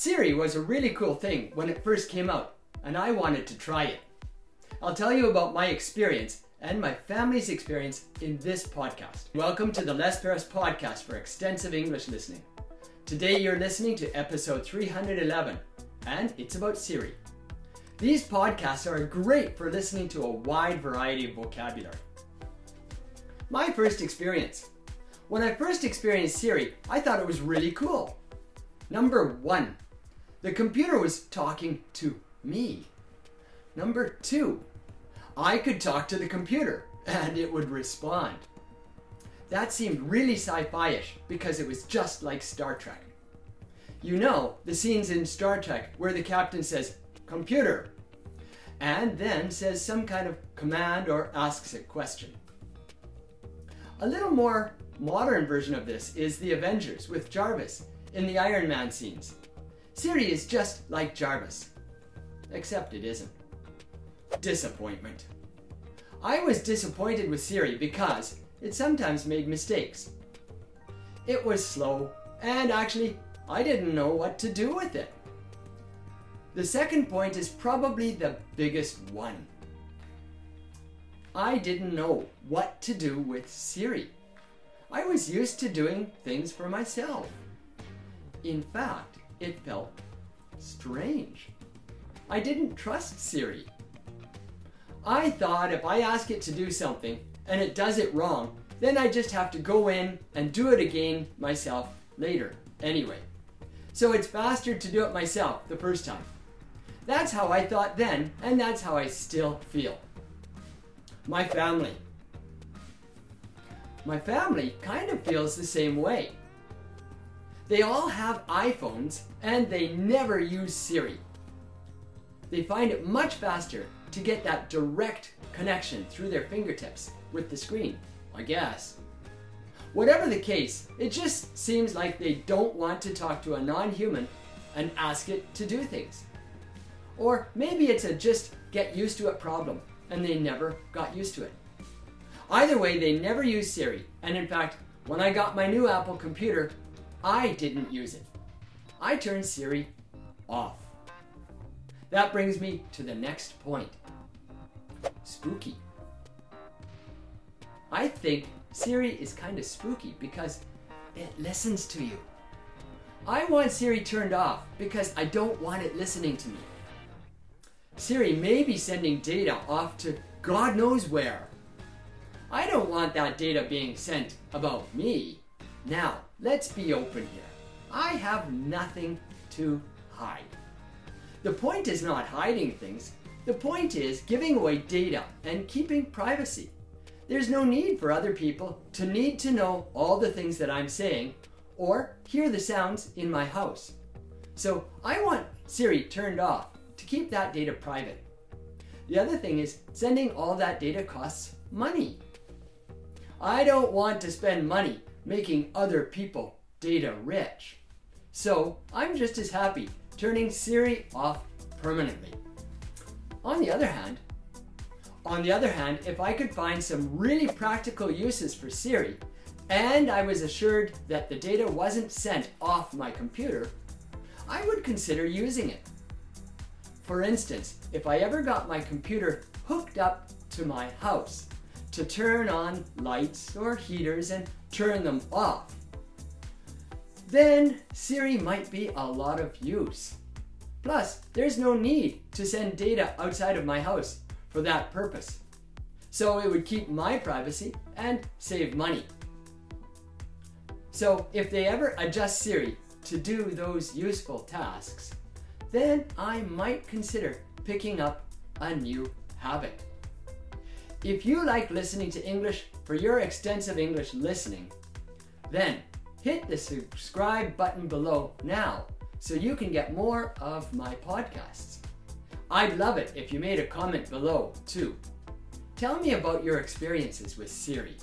Siri was a really cool thing when it first came out, and I wanted to try it. I'll tell you about my experience and my family's experience in this podcast. Welcome to the Les Perras podcast for extensive English listening. Today you're listening to episode 311, and it's about Siri. These podcasts are great for listening to a wide variety of vocabulary. My first experience. When I first experienced Siri, I thought it was really cool. Number one, the computer was talking to me. Number two, I could talk to the computer and it would respond. That seemed really sci fi ish because it was just like Star Trek. You know, the scenes in Star Trek where the captain says, Computer, and then says some kind of command or asks a question. A little more modern version of this is The Avengers with Jarvis in the Iron Man scenes. Siri is just like Jarvis, except it isn't. Disappointment. I was disappointed with Siri because it sometimes made mistakes. It was slow, and actually, I didn't know what to do with it. The second point is probably the biggest one. I didn't know what to do with Siri. I was used to doing things for myself. In fact, it felt strange. I didn't trust Siri. I thought if I ask it to do something and it does it wrong, then I just have to go in and do it again myself later, anyway. So it's faster to do it myself the first time. That's how I thought then, and that's how I still feel. My family. My family kind of feels the same way. They all have iPhones and they never use Siri. They find it much faster to get that direct connection through their fingertips with the screen, I guess. Whatever the case, it just seems like they don't want to talk to a non human and ask it to do things. Or maybe it's a just get used to it problem and they never got used to it. Either way, they never use Siri, and in fact, when I got my new Apple computer, I didn't use it. I turned Siri off. That brings me to the next point spooky. I think Siri is kind of spooky because it listens to you. I want Siri turned off because I don't want it listening to me. Siri may be sending data off to God knows where. I don't want that data being sent about me. Now, let's be open here. I have nothing to hide. The point is not hiding things. The point is giving away data and keeping privacy. There's no need for other people to need to know all the things that I'm saying or hear the sounds in my house. So I want Siri turned off to keep that data private. The other thing is sending all that data costs money. I don't want to spend money making other people data rich. So I'm just as happy turning Siri off permanently. On the other hand, on the other hand, if I could find some really practical uses for Siri, and I was assured that the data wasn't sent off my computer, I would consider using it. For instance, if I ever got my computer hooked up to my house to turn on lights or heaters and turn them off, then Siri might be a lot of use. Plus, there's no need to send data outside of my house for that purpose. So it would keep my privacy and save money. So if they ever adjust Siri to do those useful tasks, then I might consider picking up a new habit. If you like listening to English for your extensive English listening, then hit the subscribe button below now so you can get more of my podcasts. I'd love it if you made a comment below too. Tell me about your experiences with Siri.